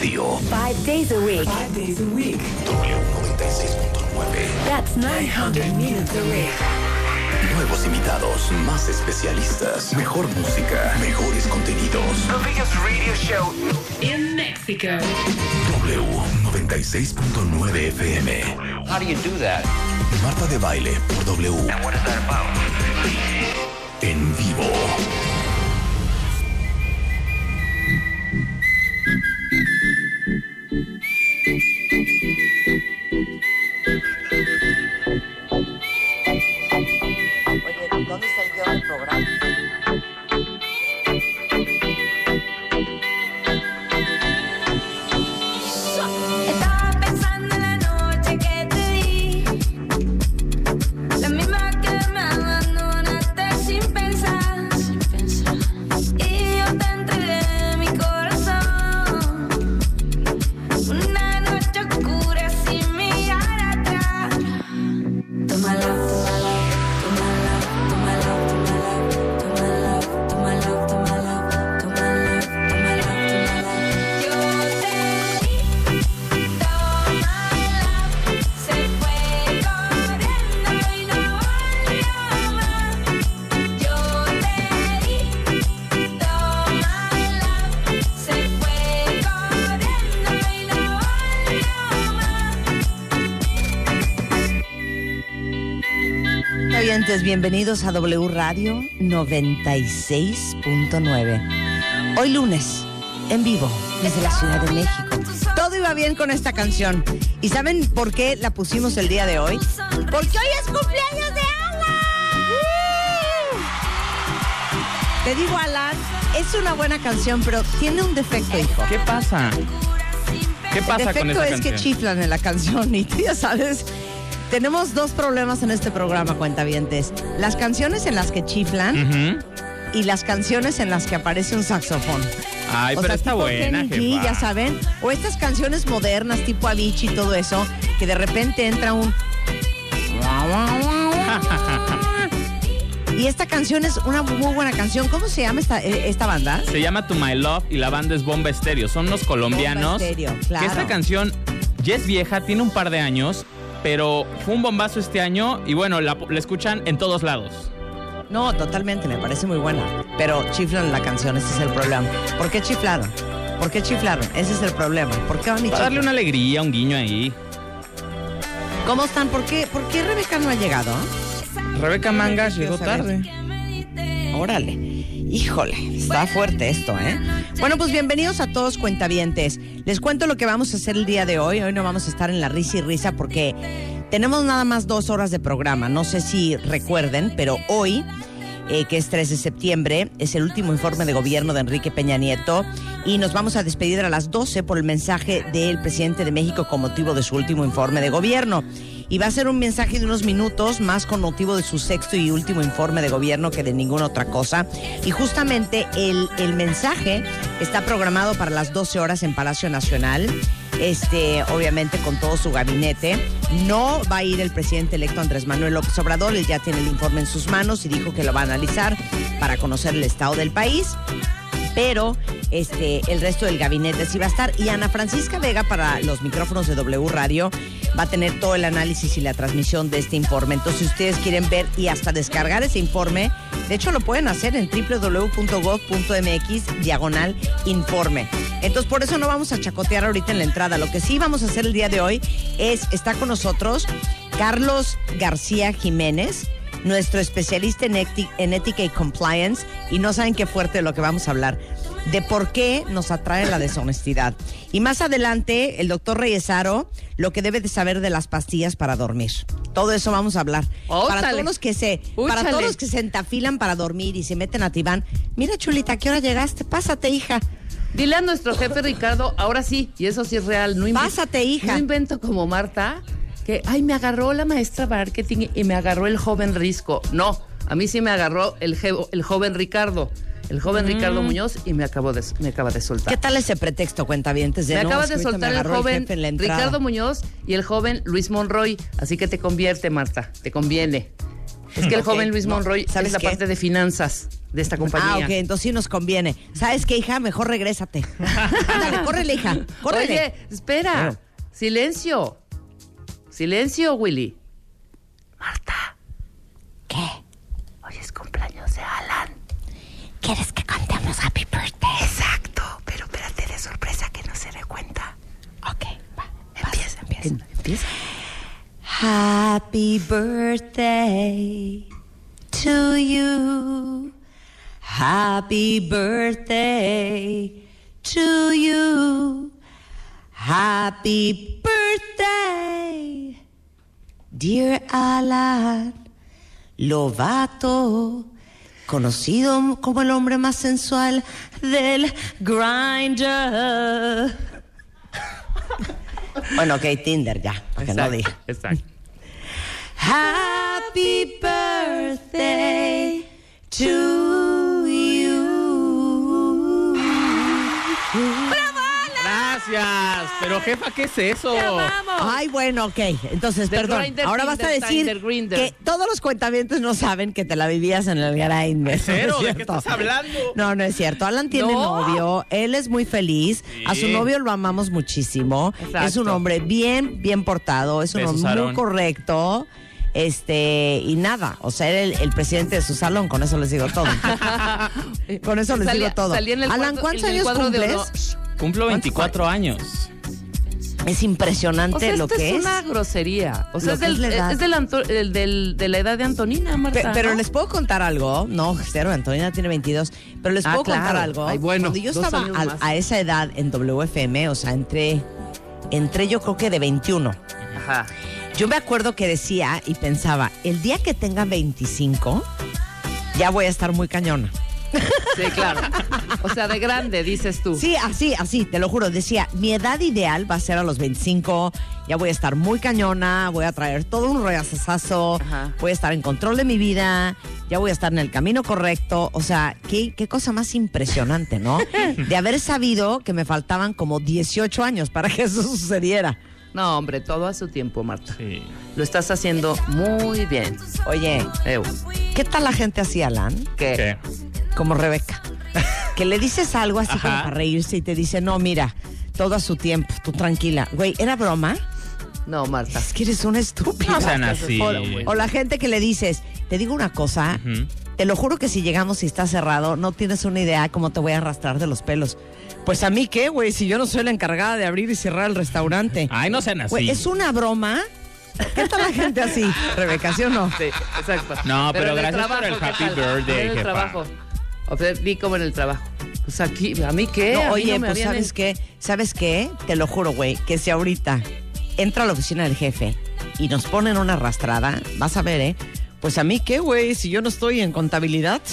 Radio. Five days a week. Five days a week. W96.9. That's 900 minutes a week. Nuevos invitados, más especialistas, mejor música, mejores contenidos. The biggest radio show In Mexico. W96.9 FM. How do you do that? Marta de baile por W. And what is that about? En vivo. Oyentes, bienvenidos a W Radio 96.9. Hoy lunes, en vivo, desde la Ciudad de México. Todo iba bien con esta canción. ¿Y saben por qué la pusimos el día de hoy? Porque hoy es cumpleaños de Alan. Te digo, Alan, es una buena canción, pero tiene un defecto, hijo. ¿Qué pasa? ¿Qué El con defecto esa es que chiflan en la canción y tú ya sabes. Tenemos dos problemas en este programa, cuentavientes. Las canciones en las que chiflan y las canciones en las que aparece un saxofón. Ay, o pero sea, está tipo buena, Kenny G, jefa. ya saben. O estas canciones modernas, tipo Avicii y todo eso, que de repente entra un... Y esta canción es una muy buena canción. ¿Cómo se llama esta, eh, esta banda? Se llama To My Love y la banda es Bomba Estéreo. Son unos colombianos. Bomba Estéreo, claro. Que esta canción ya es vieja, tiene un par de años, pero fue un bombazo este año y bueno, la, la escuchan en todos lados. No, totalmente, me parece muy buena. Pero chiflan la canción, ese es el problema. ¿Por qué chiflaron? ¿Por qué chiflaron? Ese es el problema. ¿Por qué van y Para darle una alegría, un guiño ahí. ¿Cómo están? ¿Por qué, ¿Por qué Rebeca no ha llegado? Rebeca Mangas llegó tarde. Órale. Híjole, está fuerte esto, ¿eh? Bueno, pues bienvenidos a todos cuentavientes. Les cuento lo que vamos a hacer el día de hoy. Hoy no vamos a estar en la risa y risa porque tenemos nada más dos horas de programa. No sé si recuerden, pero hoy, eh, que es 3 de septiembre, es el último informe de gobierno de Enrique Peña Nieto y nos vamos a despedir a las 12 por el mensaje del presidente de México con motivo de su último informe de gobierno. Y va a ser un mensaje de unos minutos más con motivo de su sexto y último informe de gobierno que de ninguna otra cosa. Y justamente el, el mensaje está programado para las 12 horas en Palacio Nacional. Este, obviamente con todo su gabinete. No va a ir el presidente electo Andrés Manuel López Obrador, él ya tiene el informe en sus manos y dijo que lo va a analizar para conocer el estado del país pero este el resto del gabinete sí va a estar y Ana Francisca Vega para los micrófonos de W Radio va a tener todo el análisis y la transmisión de este informe. Entonces, si ustedes quieren ver y hasta descargar ese informe, de hecho lo pueden hacer en www.gov.mx diagonal informe. Entonces, por eso no vamos a chacotear ahorita en la entrada. Lo que sí vamos a hacer el día de hoy es, está con nosotros Carlos García Jiménez, nuestro especialista en, en ética y compliance, y no saben qué fuerte de lo que vamos a hablar, de por qué nos atrae la deshonestidad. Y más adelante, el doctor Reyesaro, lo que debe de saber de las pastillas para dormir. Todo eso vamos a hablar. Para todos los que se, para todos los que se entafilan para dormir y se meten a Tibán, mira Chulita, ¿a qué hora llegaste? Pásate, hija. Dile a nuestro jefe Ricardo, ahora sí, y eso sí es real, no invento. Pásate, hija. No invento como Marta, que, ay, me agarró la maestra marketing y me agarró el joven Risco. No, a mí sí me agarró el, joven Ricardo. El joven Ricardo Muñoz y me, acabó de, me acaba de soltar. Mm. ¿Qué tal ese pretexto, cuentavientes? De me no, acaba de soltar el joven en. Ricardo Muñoz y el joven Luis Monroy. Así que te convierte, Marta, te conviene. Es que el joven Luis no, Monroy ¿sabes es la qué? parte de finanzas. de esta compañía. Ah, ok, entonces sí nos conviene. ¿Sabes qué, hija? Mejor regrésate. Dale, córrele, hija. Córrele. Oye, espera. Silencio. Silencio, Willy. Marta. ¿Qué? Hoy es cumpleaños de Alan. ¿Quieres que cantemos Happy Birthday? Exacto. Pero espérate de sorpresa que no se dé cuenta. Ok, va. Empieza, empieza. Empieza. Happy birthday to you. Happy birthday to you. Happy birthday, dear Alan Lovato, conocido como el hombre más sensual del grinder. Bueno, ok, Tinder ya, porque no dije. Exacto. Happy birthday to Gracias. Pero jefa, ¿qué es eso? Te amamos. Ay, bueno, ok. Entonces, The perdón. grinder, Ahora vas a Tinder, decir que todos los cuentavientes no saben que te la vivías en el grinder. Cero, ¿no es ¿de qué estás hablando? No, no es cierto. Alan tiene No. novio, él es muy feliz. A su novio lo amamos muchísimo. Exacto. Es un hombre bien, bien portado, es un Besos, hombre muy correcto. Este, y nada, o sea, era el, el presidente de su salón, con eso les digo todo. con eso les Salía- digo todo. Alan, ¿cuántos años cumples? Cumplo 24 años. Es impresionante O sea, lo que es es. una grosería. O sea, es, del- es es del Anto- el del- de la edad de Antonina, Marta. Pe- pero ¿no? les puedo contar algo, no, cero, Antonina tiene 22, pero les Ah, puedo contar algo. Ay, bueno, Cuando yo estaba a, esa edad en WFM, o sea, entré, entré yo creo que de 21. Ajá. Yo me acuerdo que decía y pensaba, el día que tenga 25, ya voy a estar muy cañona. Sí, claro. O sea, de grande, dices tú. Sí, así, así, te lo juro. Decía, mi edad ideal va a ser a los 25, ya voy a estar muy cañona, voy a traer todo un regazazazo, voy a estar en control de mi vida, ya voy a estar en el camino correcto. O sea, qué, qué cosa más impresionante, ¿no? De haber sabido que me faltaban como 18 años para que eso sucediera. No, hombre, todo a su tiempo, Marta. Sí. Lo estás haciendo muy bien. Oye, Eu. ¿qué tal la gente así, Alan? ¿Qué? ¿Qué? Como Rebeca. Que le dices algo así como para reírse y te dice, no, mira, todo a su tiempo, tú tranquila. Güey, ¿era broma? No, Marta. Es que eres una estúpida. No sean así. O, o la gente que le dices, te digo una cosa, te lo juro que si llegamos y está cerrado, no tienes una idea cómo te voy a arrastrar de los pelos. Pues a mí qué, güey, si yo no soy la encargada de abrir y cerrar el restaurante. Ay, no sean así. Güey, ¿es una broma? ¿Qué tal la gente así, Rebeca, sí o no? Sí, exacto. No, pero gracias por el ¿qué happy birthday, En el jefa. trabajo. O sea, vi como en el trabajo. Pues aquí, ¿a mí qué? No, A mí oye, no me pues habían ¿sabes en- qué? ¿Sabes qué? Te lo juro, güey, que si ahorita entra a la oficina del jefe y nos ponen una arrastrada, vas a ver, ¿eh? Pues a mí qué, güey, si yo no estoy en contabilidad.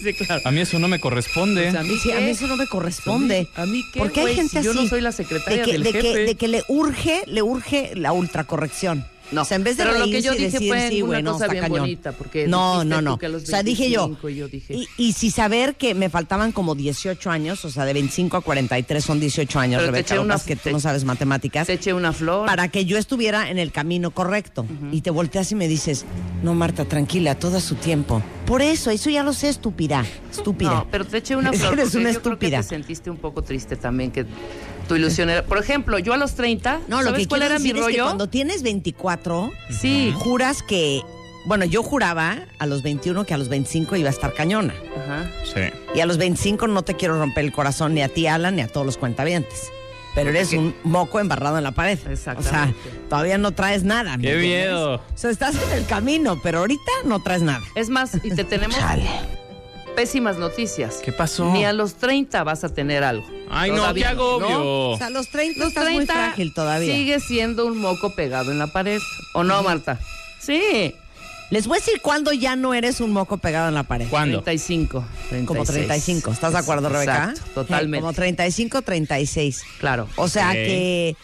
Sí, claro. A mí eso no me corresponde. Pues a mí Sí, a qué? mí eso no me corresponde. A mí qué, Porque hay güey, gente si yo así. no soy la secretaria de que, del de que- jefe. de que le urge, le urge la ultracorrección. No, o sea, en vez de pero lo que reírse yo y dije decir, fue sí, una güey, no, cosa está bien cañón. bonita, porque no, no, no. que a los o sea, dije yo. 25 y yo dije- Y, y si saber que me faltaban como 18 años, o sea, de 25 a 43 son 18 años, Pero Rebeca, una- que tú te- no sabes matemáticas. Te eché una flor. para que yo estuviera en el camino correcto. Y te volteas y me dices, no, Marta, tranquila, todo a su tiempo. Por eso, eso ya lo sé, estúpida. Estúpida. No, pero te eché una flor. eres una yo creo que te sentiste un poco triste también que tu ilusión era. Por ejemplo, yo a los 30, No, lo ¿sabes que cuál quiero era mi decir es que rollo? cuando tienes 24, Sí. juras que, bueno, yo juraba a los 21 que a los 25 iba a estar cañona. Ajá. Sí. Y a los 25 no te quiero romper el corazón ni a ti, Alan, ni a todos los cuentavientes. Pero eres un moco embarrado en la pared. O sea, todavía no traes nada. ¿me Qué miedo. O sea, estás en el camino, pero ahorita no traes nada. Es más, y te tenemos pésimas noticias. ¿Qué pasó? Ni a los 30 vas a tener algo. Ay, no, Todavía, qué agobio. O sea, a los 30 Los estás 30 muy frágil todavía. sigue siendo un moco pegado en la pared. ¿O no, Marta? Sí. Les voy a decir cuándo ya no eres un moco pegado en la pared. ¿Cuándo? 35. Como 36. 35. ¿Estás de acuerdo, Rebeca? Exacto, totalmente. Eh, Como 35, 36. Claro. O sea Ok. que,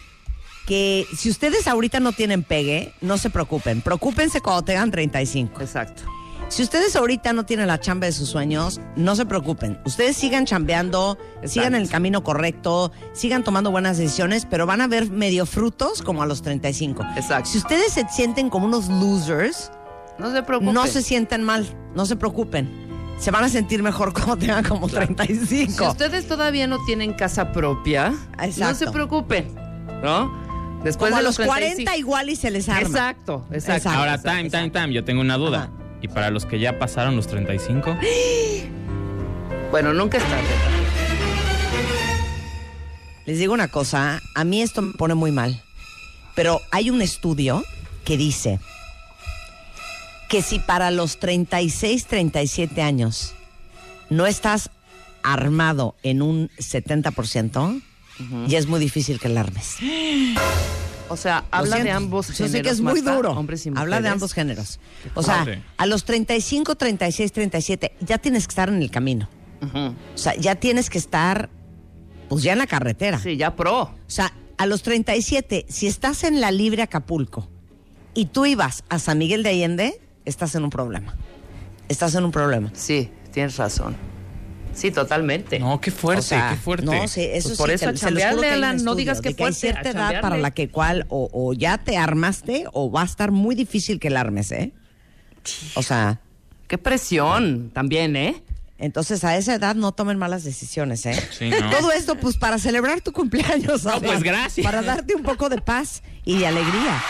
que si ustedes ahorita no tienen pegue, no se preocupen. Preocúpense cuando tengan 35. Exacto. Si ustedes ahorita no tienen la chamba de sus sueños, no se preocupen. Ustedes sigan chambeando, sigan en el camino correcto, sigan tomando buenas decisiones, pero van a ver medio frutos como a los 35. Exacto. Si ustedes se sienten como unos losers, No se preocupen. no se sientan mal, no se preocupen. se van a sentir mejor cuando tengan como 35. Si ustedes todavía no tienen casa propia, no Exacto. se preocupen, ¿no? Después Como a de los 35 40 igual y se les arma. Exacto, exacto. Exacto. Ahora, time, time, time. Yo tengo una duda. Ajá. ¿Y para los que ya pasaron los 35? Bueno, nunca es tarde. Les digo una cosa, a mí esto me pone muy mal, pero hay un estudio que dice que si para los 36, 37 años no estás armado en un 70%, ya es muy difícil que la armes. O sea, habla de ambos Yo géneros. sé que es muy Marta, duro. Hombres y Habla de ambos géneros. O sea, a los 35, 36, 37, ya tienes que estar en el camino. O sea, ya tienes que estar, pues ya en la carretera. Sí, ya pro. O sea, a los 37, si estás en la Libre Acapulco y tú ibas a San Miguel de Allende, estás en un problema. Estás en un problema. Sí, tienes razón. Sí, totalmente. No, qué fuerte, O sea, qué fuerte. No, sí, eso Pues por sí, eso te- a chambearle, no digas que que hay cierta edad para la que cual o, o ya te armaste o va a estar muy difícil que la armes, ¿eh? O sea, Qué presión también, ¿eh? entonces a esa edad no tomen malas decisiones, ¿eh? Sí, no. Todo esto pues para celebrar tu cumpleaños, No, pues, gracias. Para darte un poco de paz y de alegría.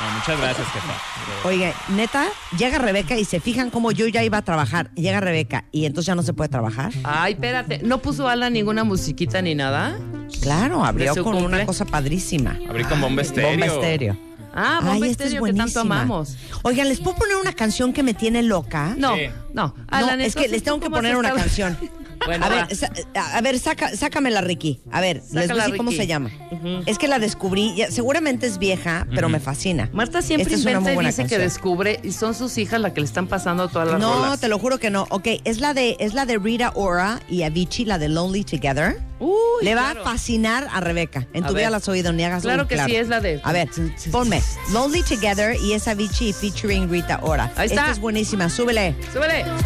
No, muchas gracias, jefa. Oye, neta, llega Rebeca y se fijan como yo ya iba a trabajar. Llega Rebeca y entonces ya no se puede trabajar. Ay, espérate. ¿No puso Alan ninguna musiquita ni nada? Claro, abrió ¿De su con cumple? una cosa padrísima. Abrí con bomba estéreo. Bomba estéreo. Ah, Bomba Ay, esta es Estéreo, que tanto buenísima. amamos. Oigan, ¿les puedo poner una canción que me tiene loca? No, Sí. no. No, es que les tengo ¿tú que cómo poner una estado? canción. Bueno, a va. ver, sa- a ver, saca, sácamela, Ricky. A ver, les voy a Sácala, decir cómo Ricky. se llama. Es que la descubrí, ya- seguramente es vieja, pero me fascina. Marta siempre Esta es una inventa muy y dice que canción. descubre y son sus hijas las que le están pasando todas las No, rolas. te lo juro que no. Ok, es la de, es la de Rita Ora y Avicii, la de Lonely Together. Uy, Le va claro. a fascinar a Rebeca. En A tu vida ver. la has oído, ni hagas Claro un que sí, es la de- A ver, ponme Lonely Together y es Avicii featuring Rita Ora. Ahí está. Esta es buenísima, súbele. Súbele. ¿Pero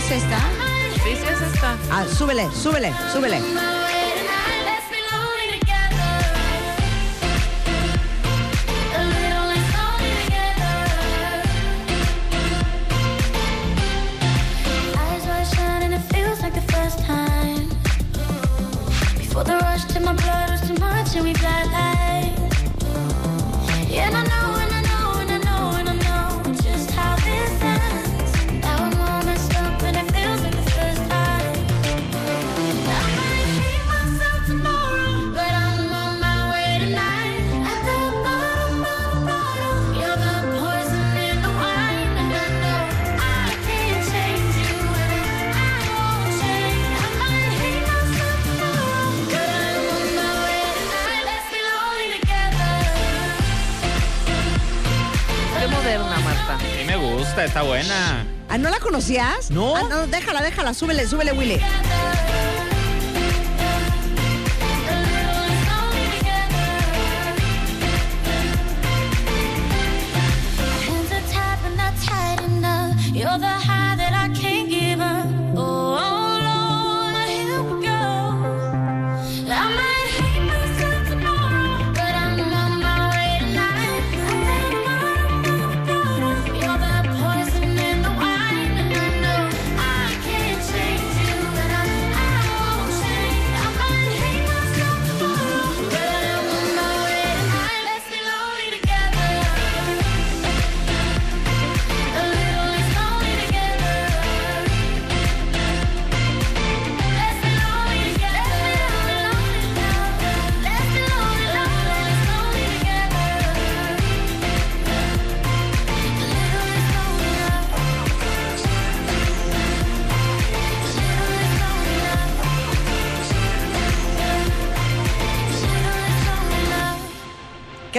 es esta? Sí, sí, es esta. Ah, súbele, súbele, súbele. Eyes wide shut and it feels like the first time. Before the rush to my blood was too much and we got light. Me gusta, está buena. Ah, ¿no la conocías? No. Ah, no, déjala, déjala, súbele, súbele, Willy.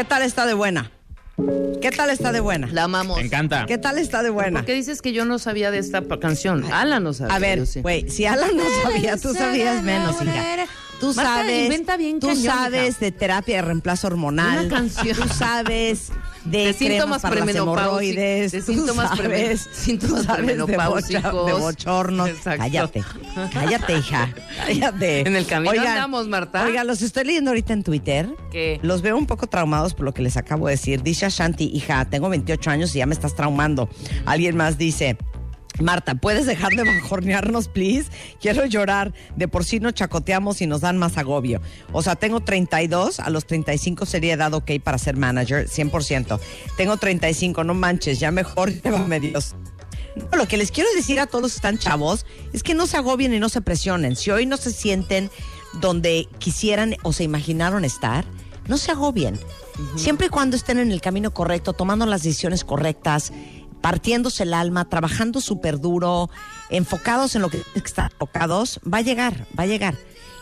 ¿Qué tal está de buena? ¿Qué tal está de buena? La amamos. Me encanta. ¿Qué tal está de buena? ¿Por qué dices que yo no sabía de esta canción? Alan no sabía. A ver, sí. güey, si Alan no sabía, tú sabías menos, hija. Tú Marta sabes, inventa bien tú cañón, sabes hija. de terapia de reemplazo hormonal. Una canción. Tú sabes de, De síntomas para las hemorroides, de síntomas premen- síntomas premenopáusicos. de bochornos. Exacto. Cállate, cállate, hija, cállate. En el camino andamos, Marta. Oigan, los estoy leyendo ahorita en Twitter. ¿Qué? Los veo un poco traumados por lo que les acabo de decir. Dice Shanti, hija, tengo 28 años y ya me estás traumando. Alguien más dice... Marta, ¿puedes dejar de bajornearnos, please? Quiero llorar. De por sí nos chacoteamos y nos dan más agobio. O sea, tengo 32, a los 35 sería edad ok para ser manager, 100%. Tengo 35, no manches, ya mejor llévame Dios. No, lo que les quiero decir a todos están chavos es que no se agobien y no se presionen. Si hoy no se sienten donde quisieran o se imaginaron estar, no se agobien. Siempre y cuando estén en el camino correcto, tomando las decisiones correctas, partiéndose el alma, trabajando súper duro, enfocados en lo que están enfocados, va a llegar, va a llegar.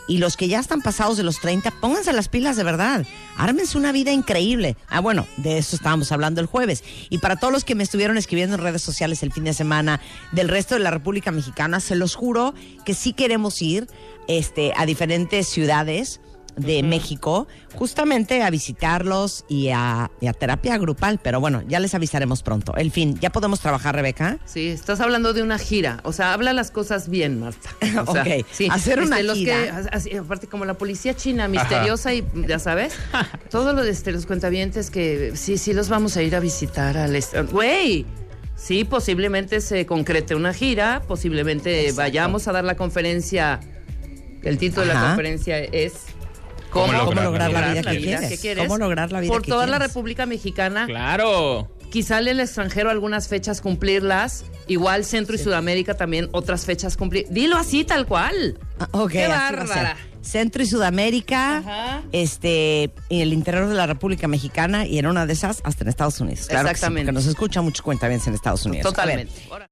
Y los que ya están pasados de los 30, pónganse las pilas de verdad. Ármense una vida increíble. Ah, bueno, de eso estábamos hablando el jueves. Y para todos los que me estuvieron escribiendo en redes sociales el fin de semana del resto de la República Mexicana, se los juro que sí queremos ir este, a diferentes ciudades de México, justamente a visitarlos y a, y a terapia grupal. Pero bueno, ya les avisaremos pronto. El fin, ¿ya podemos trabajar, Rebeca? Sí, estás hablando de una gira. O sea, habla las cosas bien, Marta. O sea, Ok, sí, hacer una este, los gira. que- así, aparte, como la policía china, misteriosa y ya sabes, todos los, este, los cuentavientes que sí, sí los vamos a ir a visitar al... Güey, sí, posiblemente se concrete una gira, posiblemente Exacto. vayamos a dar la conferencia. El título de la conferencia es... ¿Cómo lograr lograr la vida que quieres? quieres? ¿Cómo lograr la vida Por que toda la? República Mexicana Claro. quizá en el extranjero algunas fechas cumplirlas, igual Centro y Sudamérica también otras fechas cumplir. Dilo así tal cual. Ah, ok, Qué bárbara. Centro y Sudamérica, Ajá. este, en el interior de la República Mexicana y en una de esas hasta en Estados Unidos. Claro que sí, Exactamente. porque nos escucha muchos cuentavientes en Estados Unidos. Totalmente.